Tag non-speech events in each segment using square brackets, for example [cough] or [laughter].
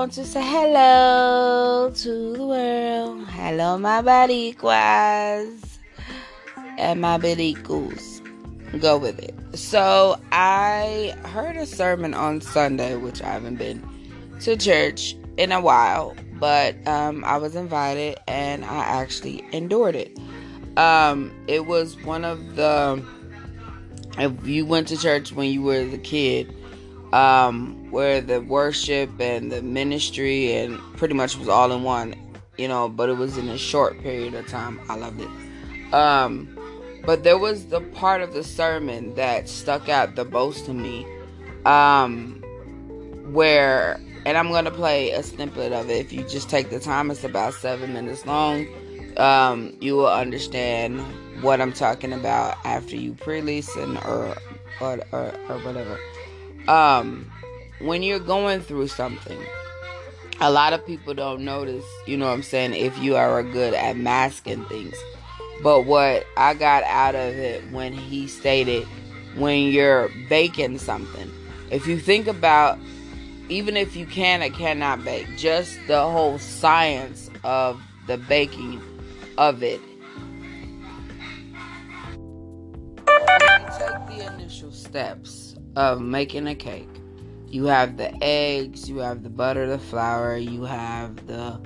want to say hello to the world. Hello, my baricuas and my baricos. Go with it. So, I heard a sermon on Sunday, which I haven't been to church in a while, but um, I was invited and I actually endured it. Um, it was one of the, if you went to church when you were a kid, um, where the worship and the ministry and pretty much was all in one, you know, but it was in a short period of time. I loved it. Um, but there was the part of the sermon that stuck out the most to me, um, where, and I'm gonna play a snippet of it. If you just take the time, it's about seven minutes long. Um, you will understand what I'm talking about after you pre-listen or or, or, or whatever um, when you're going through something, a lot of people don't notice, you know what I'm saying, if you are good at masking things. But what I got out of it when he stated, when you're baking something, if you think about, even if you can or cannot bake, just the whole science of the baking of it. take the initial steps of making a cake. You have the eggs, you have the butter, the flour, you have the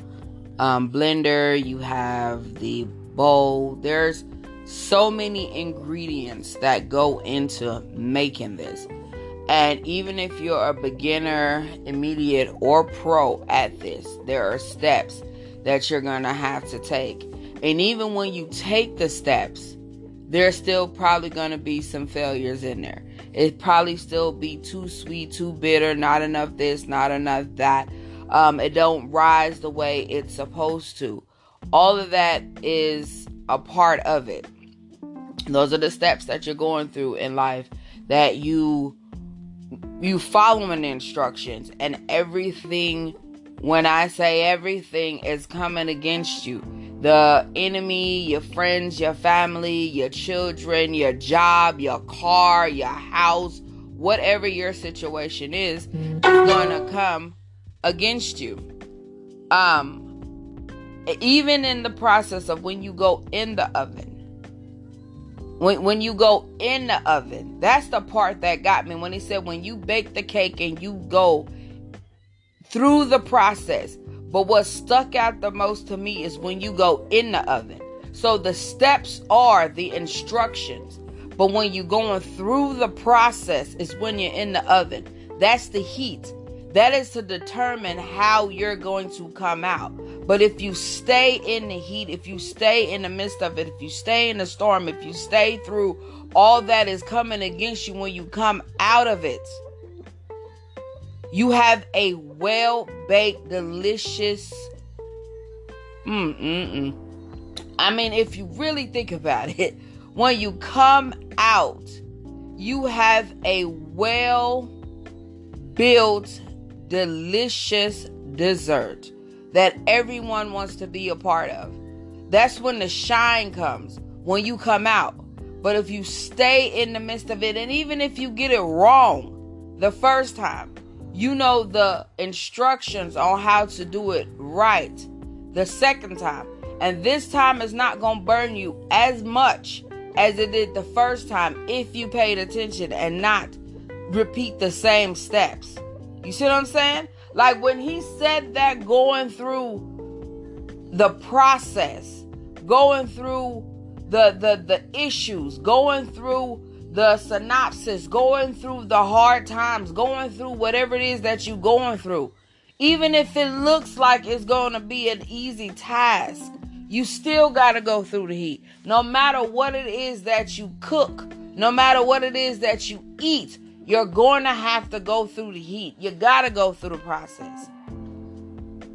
um, blender, you have the bowl. There's so many ingredients that go into making this. And even if you're a beginner, immediate, or pro at this, there are steps that you're going to have to take. And even when you take the steps, there's still probably going to be some failures in there. It probably still be too sweet, too bitter, not enough this, not enough that. Um, it don't rise the way it's supposed to. All of that is a part of it. Those are the steps that you're going through in life that you you following the instructions and everything when I say everything is coming against you the enemy, your friends, your family, your children, your job, your car, your house, whatever your situation is, is going to come against you. Um, even in the process of when you go in the oven, when, when you go in the oven, that's the part that got me when he said when you bake the cake and you go through the process but what stuck out the most to me is when you go in the oven. So the steps are the instructions. But when you're going through the process is when you're in the oven. That's the heat. That is to determine how you're going to come out. But if you stay in the heat, if you stay in the midst of it, if you stay in the storm, if you stay through all that is coming against you when you come out of it, you have a well baked, delicious. Mm mm mm. I mean, if you really think about it, [laughs] when you come out, you have a well built, delicious dessert that everyone wants to be a part of. That's when the shine comes, when you come out. But if you stay in the midst of it, and even if you get it wrong the first time, you know the instructions on how to do it right the second time. And this time is not going to burn you as much as it did the first time if you paid attention and not repeat the same steps. You see what I'm saying? Like when he said that going through the process, going through the the the issues, going through the synopsis, going through the hard times, going through whatever it is that you're going through. Even if it looks like it's going to be an easy task, you still got to go through the heat. No matter what it is that you cook, no matter what it is that you eat, you're going to have to go through the heat. You got to go through the process.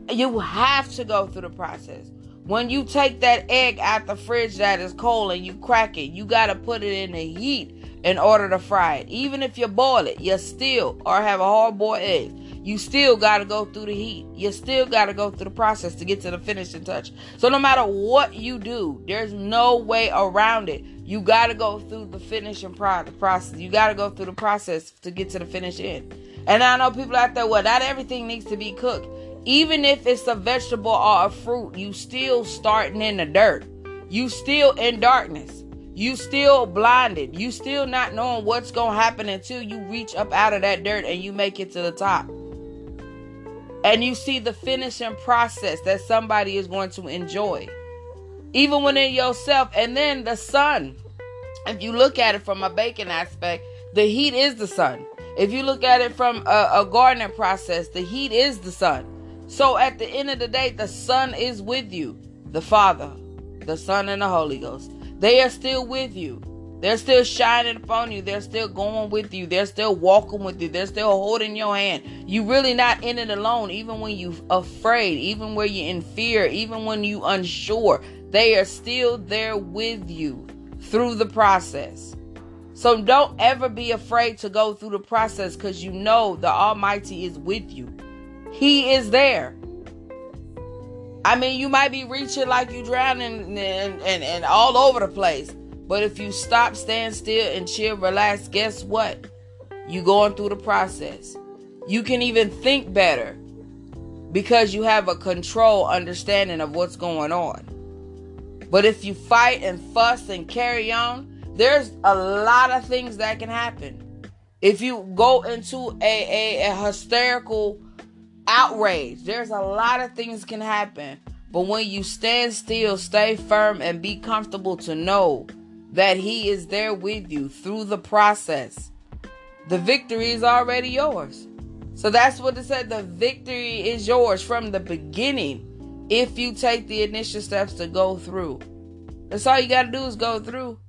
You have to go through the process. When you take that egg out the fridge that is cold and you crack it, you got to put it in the heat in order to fry it. Even if you boil it, you still, or have a hard boiled egg, you still got to go through the heat. You still got to go through the process to get to the finishing touch. So no matter what you do, there's no way around it. You got to go through the finishing pro- process. You got to go through the process to get to the finish end. And I know people out there, well, not everything needs to be cooked. Even if it's a vegetable or a fruit, you still starting in the dirt. You still in darkness. You still blinded. You still not knowing what's going to happen until you reach up out of that dirt and you make it to the top. And you see the finishing process that somebody is going to enjoy. Even within yourself. And then the sun. If you look at it from a baking aspect, the heat is the sun. If you look at it from a, a gardening process, the heat is the sun. So at the end of the day, the sun is with you. The Father, the Son, and the Holy Ghost. They are still with you. They're still shining upon you. They're still going with you. They're still walking with you. They're still holding your hand. You're really not in it alone, even when you're afraid, even when you're in fear, even when you're unsure. They are still there with you through the process. So don't ever be afraid to go through the process because you know the Almighty is with you. He is there. I mean, you might be reaching like you're drowning and, and, and all over the place. But if you stop, stand still, and chill, relax, guess what? You going through the process. You can even think better because you have a control understanding of what's going on. But if you fight and fuss and carry on, there's a lot of things that can happen. If you go into a, a, a hysterical outrage, there's a lot of things can happen. But when you stand still, stay firm, and be comfortable to know that He is there with you through the process, the victory is already yours. So that's what it said. The victory is yours from the beginning if you take the initial steps to go through. That's all you got to do is go through.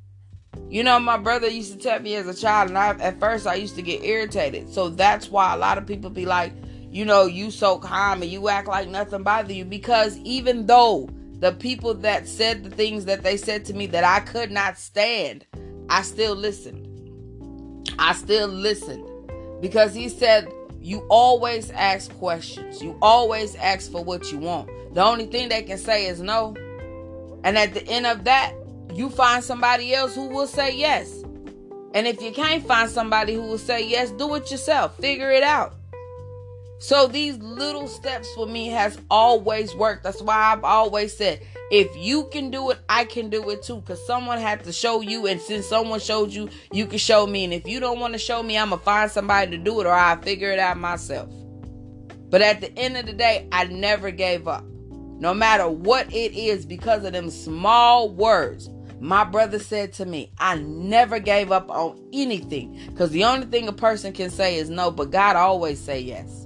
You know, my brother used to tell me as a child, and I, at first I used to get irritated. So that's why a lot of people be like, you know, you so calm and you act like nothing bothers you. Because even though the people that said the things that they said to me that I could not stand, I still listened. I still listened. Because he said, you always ask questions. You always ask for what you want. The only thing they can say is no. And at the end of that, you find somebody else who will say yes. And if you can't find somebody who will say yes, do it yourself. Figure it out. So these little steps for me has always worked. That's why I've always said, if you can do it, I can do it too. Cause someone had to show you, and since someone showed you, you can show me. And if you don't want to show me, I'm gonna find somebody to do it, or I'll figure it out myself. But at the end of the day, I never gave up. No matter what it is, because of them small words my brother said to me, I never gave up on anything because the only thing a person can say is no, but God always say yes.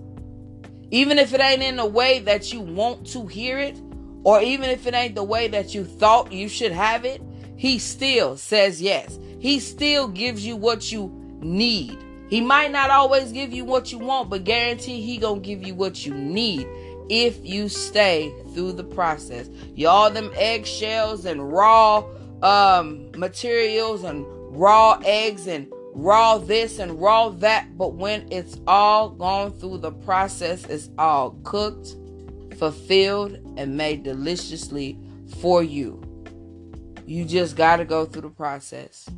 Even if it ain't in the way that you want to hear it, or even if it ain't the way that you thought you should have it, he still says yes. He still gives you what you need. He might not always give you what you want, but guarantee he gonna give you what you need if you stay through the process. Y'all them eggshells and raw um, materials and raw eggs and raw this and raw that. But when it's all gone through the process, it's all cooked, fulfilled, and made deliciously for you. You just got to go through the process.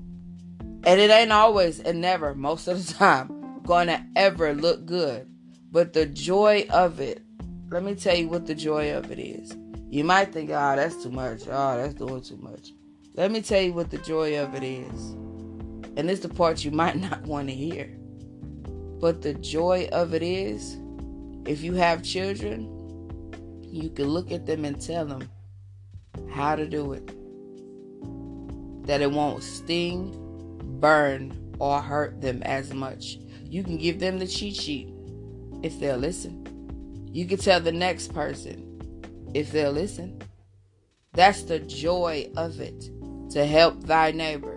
And it ain't always and never, most of the time, going to ever look good. But the joy of it, let me tell you what the joy of it is. You might think, oh, that's too much. Oh, that's doing too much. Let me tell you what the joy of it is. And it's the part you might [laughs] not want to hear. But the joy of it is if you have children, you can look at them and tell them how to do it. That it won't sting, burn, or hurt them as much. You can give them the cheat sheet if they'll listen. You can tell the next person if they'll listen. That's the joy of it to help thy neighbor.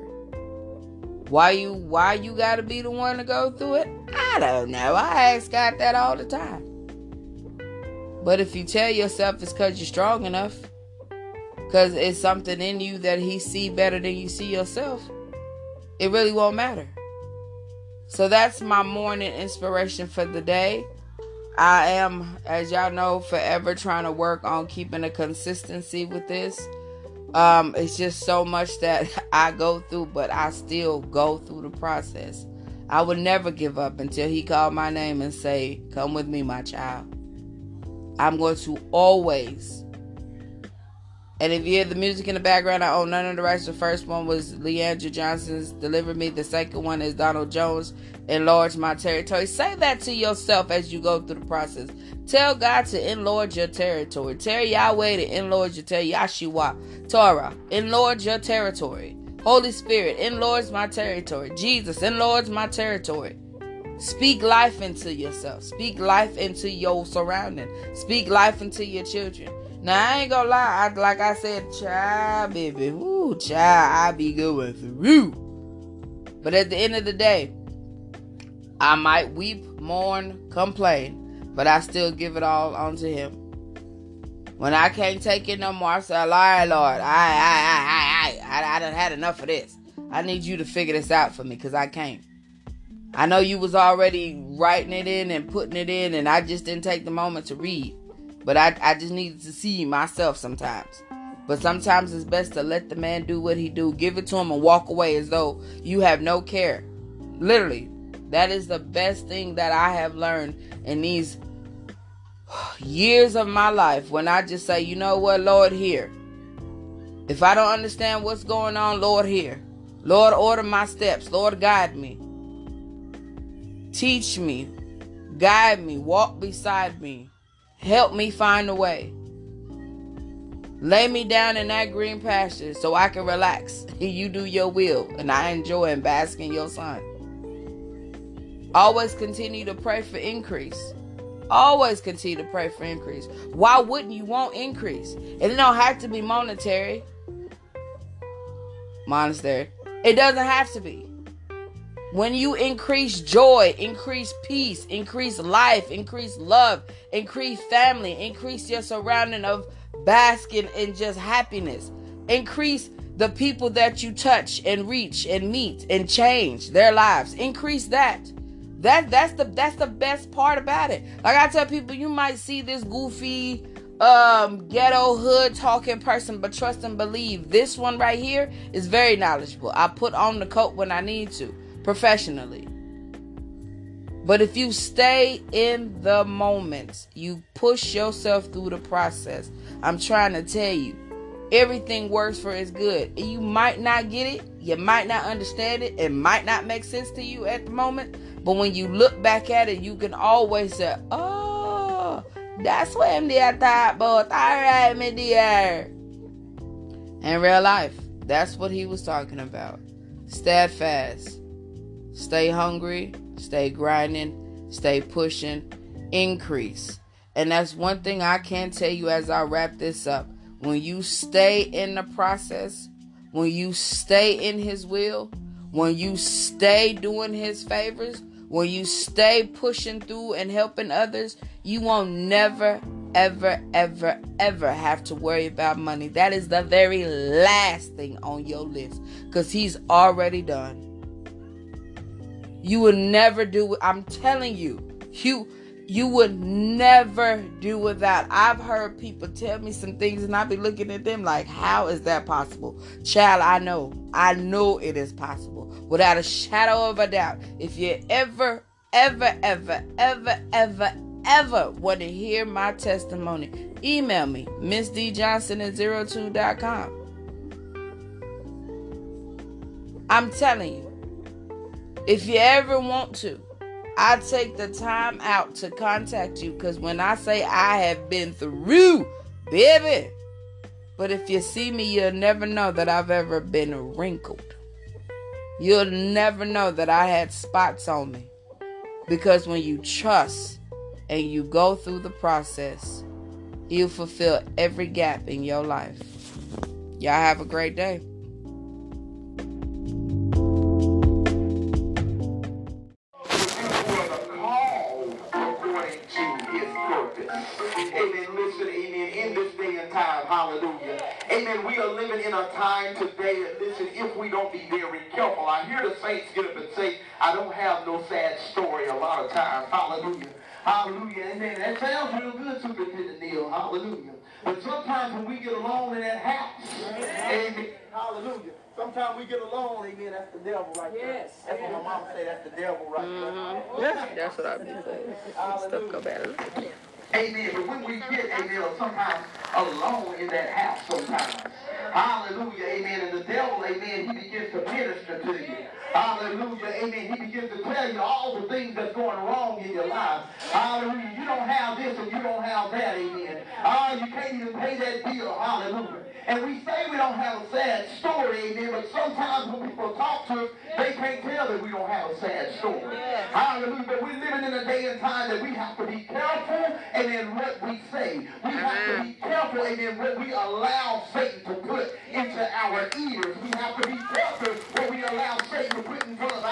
Why you why you gotta be the one to go through it? I don't know. I ask God that all the time. But if you tell yourself it's cause you're strong enough, cause it's something in you that he see better than you see yourself, it really won't matter. So that's my morning inspiration for the day. I am, as y'all know, forever trying to work on keeping a consistency with this. Um, it's just so much that [laughs] I go through, but I still go through the process. I would never give up until he called my name and say, Come with me, my child. I'm going to always. And if you hear the music in the background, I own none of the rights. The first one was Le'Andria Johnson's Deliver Me. The second one is Donald Jones, Enlarge My Territory. Say that to yourself as you go through the process. Tell God to enlarge your territory. Tell Yahweh to enlarge your territory. Yahshua, Torah, enlarge your territory. Holy Spirit, enlarge my territory. Jesus, enlarge my territory. Speak life into yourself. Speak life into your surrounding. Speak life into your children. Now I ain't gonna lie, I, like I said, child, baby, whoo, child, I be going through. But at the end of the day, I might weep, mourn, complain, but I still give it all onto Him. When I can't take it no more, I say, Lord, Lord, I, I, I, I, I, I, I done had enough of this. I need you to figure this out for me, cause I can't. I know you was already writing it in and putting it in, and I just didn't take the moment to read. But I, I just needed to see myself sometimes. But sometimes it's best to let the man do what he do. Give it to him and walk away as though you have no care. Literally, that is the best thing that I have learned in these years of my life. When I just say, you know what, Lord, here. If I don't understand what's going on, Lord, here. Lord, order my steps. Lord, guide me. Teach me, guide me, walk beside me, help me find a way. Lay me down in that green pasture so I can relax. [laughs] you do your will, and I enjoy and bask in your sun. Always continue to pray for increase. Always continue to pray for increase. Why wouldn't you want increase? It don't have to be monetary. Monastery. It doesn't have to be. When you increase joy, increase peace, increase life, increase love, increase family, increase your surrounding of basking in just happiness, increase the people that you touch and reach and meet and change their lives. Increase that. That that's the that's the best part about it. Like I tell people, you might see this goofy um ghetto hood talking person, but trust and believe this one right here is very knowledgeable. I put on the coat when I need to professionally. But if you stay in the moment, you push yourself through the process. I'm trying to tell you, everything works for its good. You might not get it, you might not understand it, it might not make sense to you at the moment. But when you look back at it, you can always say, Oh, that's what there thought about. Alright, me dear. In real life, that's what he was talking about. Steadfast Stay hungry, stay grinding, stay pushing, increase. And that's one thing I can tell you as I wrap this up. When you stay in the process, when you stay in His will, when you stay doing His favors, when you stay pushing through and helping others, you won't never, ever, ever, ever have to worry about money. That is the very last thing on your list because He's already done. You would never do I'm telling you, you you would never do without. I've heard people tell me some things and I be looking at them like, how is that possible? Child, I know. I know it is possible. Without a shadow of a doubt. If you ever, ever, ever, ever, ever, ever want to hear my testimony, email me, Miss D Johnson at 02.com. I'm telling you, if you ever want to, I take the time out to contact you because when I say I have been through, baby. But if you see me, you'll never know that I've ever been wrinkled. You'll never know that I had spots on me. Because when you trust and you go through the process, you fulfill every gap in your life. Y'all have a great day. Be very careful, I hear the saints get up and say, I don't have no sad story a lot of times. Hallelujah. Hallelujah. Amen. That sounds real good, Superintendent Neil. Hallelujah. But sometimes when we get alone in that house, amen. Hallelujah. Sometimes we get alone, amen. That's the devil right there. Yes. That's what my mama say. That's the devil right mm-hmm. there. That's what I've been saying. Stuff go bad. Amen. But when we get, amen, sometimes alone in that house sometimes. Hallelujah. Amen. And the devil, amen, he begins to minister to you. Hallelujah. Amen. He begins to tell you all the things that's going wrong in your life. Hallelujah. You don't have this and you don't have that. Amen. Oh, you can't even pay that bill. Hallelujah. And we say we don't have a sad story, amen, but sometimes when people talk to us, can't tell that we don't have a sad story. Hallelujah. But we're living in a day and time that we have to be careful, and in what we say. We have to be careful, and in what we allow Satan to put into our ears. We have to be careful what we allow Satan to put in front of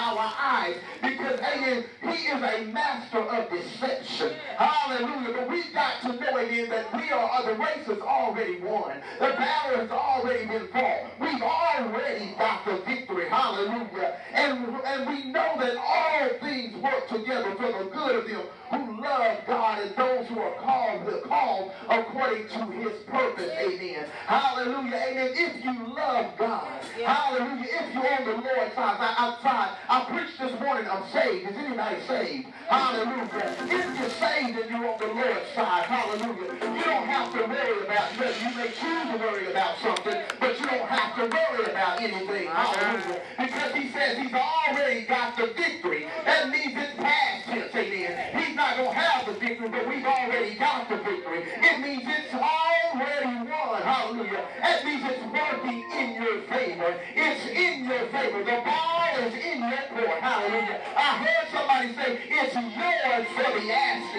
eyes. Because, amen, he is a master of deception. Hallelujah. But we've got to know, amen, that we are, uh, the race is already won. The battle has already been fought. We've already got the victory. Hallelujah. And, and we know that all things work together for the good of them who love God and those who are called, who are called according to his purpose. Amen. Hallelujah. Amen. If you love God, hallelujah. If you're on the Lord's side, I, outside, I preached this morning, I'm saved. Is anybody saved? Hallelujah. If you're saved and you're on the Lord's side, hallelujah, you don't have to worry about nothing. You may choose to worry about something, but you don't have to worry about anything. Hallelujah. Because he says he's already got the victory. That means it's past tense. Amen. Not going to have the victory, but we've already got the victory. It means it's already won. Hallelujah. That means it's working in your favor. It's in your favor. The ball is in your court. Hallelujah. I heard somebody say it's yours for the asking.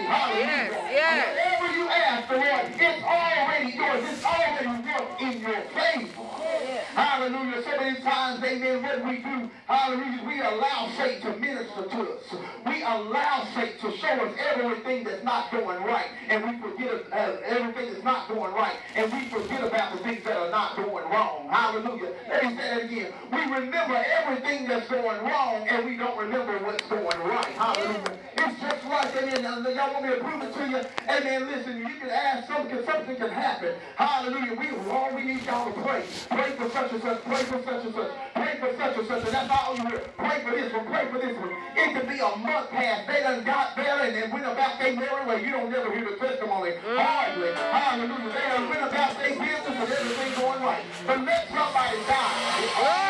The Lord, it's already yours. It's already worked in your favor. Hallelujah. So many times, amen, what we do, hallelujah, we allow Satan to minister to us. We allow Satan to show us everything that's not going right. And we forget uh, everything that's not going right. And we forget about the things that are not going wrong. Hallelujah. Let me say that again. We remember everything that's going wrong and we don't remember what's going right. Hallelujah. It's just like, amen, y'all want me to prove it to you? Amen, listen, you can ask something, something can happen. Hallelujah. We, all we need y'all to pray. Pray for such and such, pray for such and such, pray for such and such, and that's all you hear. Pray for this one, pray for this one. It could be a month past, they done got better and then went about their merry way. You don't never hear the testimony. Hardly. Hallelujah. They done went about their business and everything going right. But let somebody die.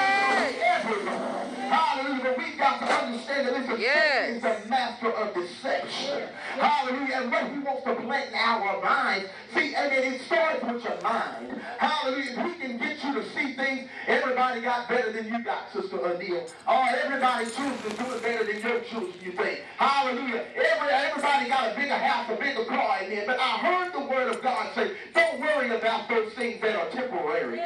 Hallelujah. But we got to understand that this is Yes. is the master of deception. Hallelujah. And what he wants to plant in our minds. See, and it it starts with your mind. Hallelujah. If we can get you to see things, everybody got better than you got, Sister O'Neill. Oh, everybody chooses to do it better than your children, you think. Hallelujah. Every, everybody got a bigger house, a bigger car in there. But I heard the word of God say, don't worry about those things that are temporary. Worry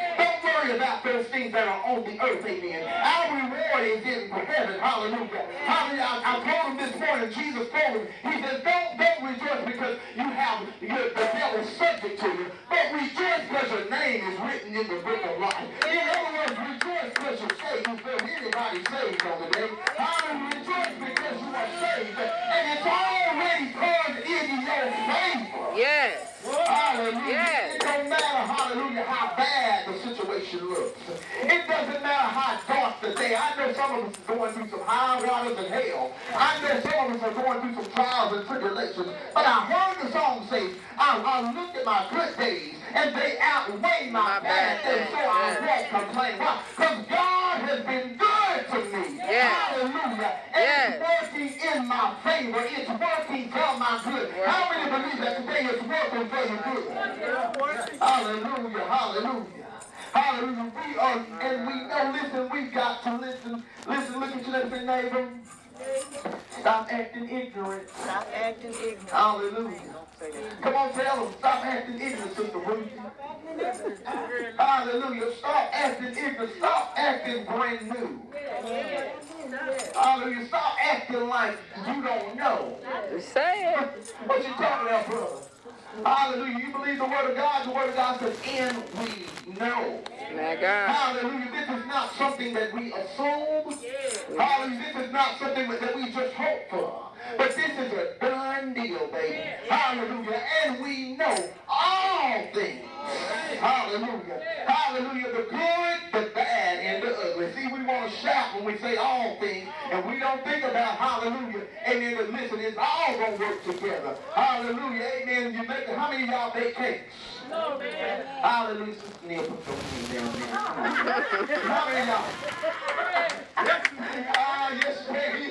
about those things that are on the earth, amen. Our reward is in heaven, hallelujah. Hallelujah. I, I told him this morning, Jesus told him, he said, don't, don't rejoice because you have your, the devil subject to you, but rejoice because your name is written in the book of life. In other words, rejoice because you're saved. If there's anybody saved on the day, hallelujah, rejoice because you are saved. And it's already turned in your favor. Yes. Hallelujah. Yes. It don't matter, hallelujah, how bad the situation looks. It doesn't matter how dark the day. I know some of us are going through some high waters and hell. I know some of us are going through some trials and tribulations. But I heard the song say, I, I looked at my good days and they outweigh my, My bad bad days. So I won't complain. Why? Because God has been good to me. Yes. Hallelujah. And Yes. it's working in my favor. It's working for my good. How many believe that today it's working for your good? Hallelujah, hallelujah. Hallelujah. We are, and we know, listen, we've got to listen. Listen, look at your neighbor. Stop acting ignorant. Stop acting ignorant. Hallelujah. Come on, tell them, stop acting ignorant, Sister Ruth. Hallelujah. Stop acting ignorant. Stop acting brand new. Hallelujah. Stop acting like you don't know. Say it. What you talking about, brother? Hallelujah. You believe the word of God. The word of God says, and we know. My God. Hallelujah. This is not something that we assume. Hallelujah. This is not something that we just hope for. But this is a done deal, baby. Hallelujah. And we know all things. Hallelujah. Hallelujah. The good, the bad, we want to shout when we say all things, and we don't think about hallelujah. Amen. But listen, it's all gonna work together. Hallelujah. Amen. You make how many of y'all bake cakes? No, man. Hallelujah. Neil, put down there. how many of y'all? Ah, yes, man. [laughs]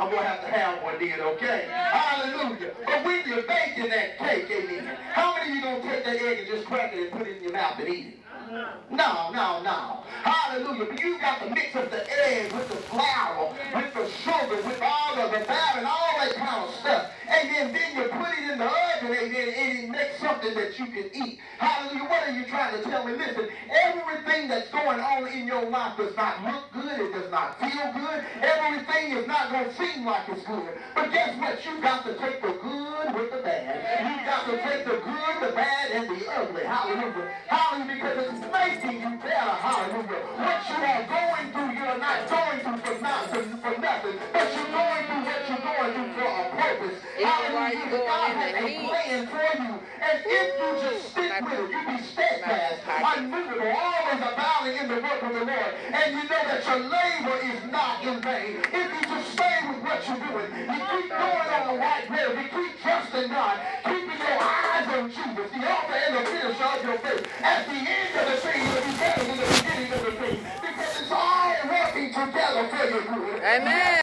I'm gonna have to have one then, okay? Hallelujah. But when you're baking that cake, amen. How many of you gonna take that egg and just crack it and put it in your mouth and eat it? No, no, no. Hallelujah. But you got to mix up the egg with the flour, with the sugar, with all of the batter and all that kind of stuff. And then, then you put it in the oven, and it makes something that you can eat. Hallelujah. What are you trying to tell me? Listen, everything that's going on in your life does not look good. It does not feel good. Everything is not going to seem like it's good. But guess what? You've got to take the good with the bad. You've take the good, the bad, and the ugly. Hallelujah. Hallelujah. Because it's making you better. Hallelujah. What you are going through, you're not going through for nothing, for nothing. But you're going through what you're going through for a purpose. Hallelujah. God has a plan for you. And if you just stick with it, you be steadfast, unmovable, always abounding in the work of the Lord. And you know that your labor is not in vain. If you just stay with what you're doing, you keep going on the right road, you keep trusting God, keeping At the end of the thing, you'll be better than the beginning of the thing. Amen.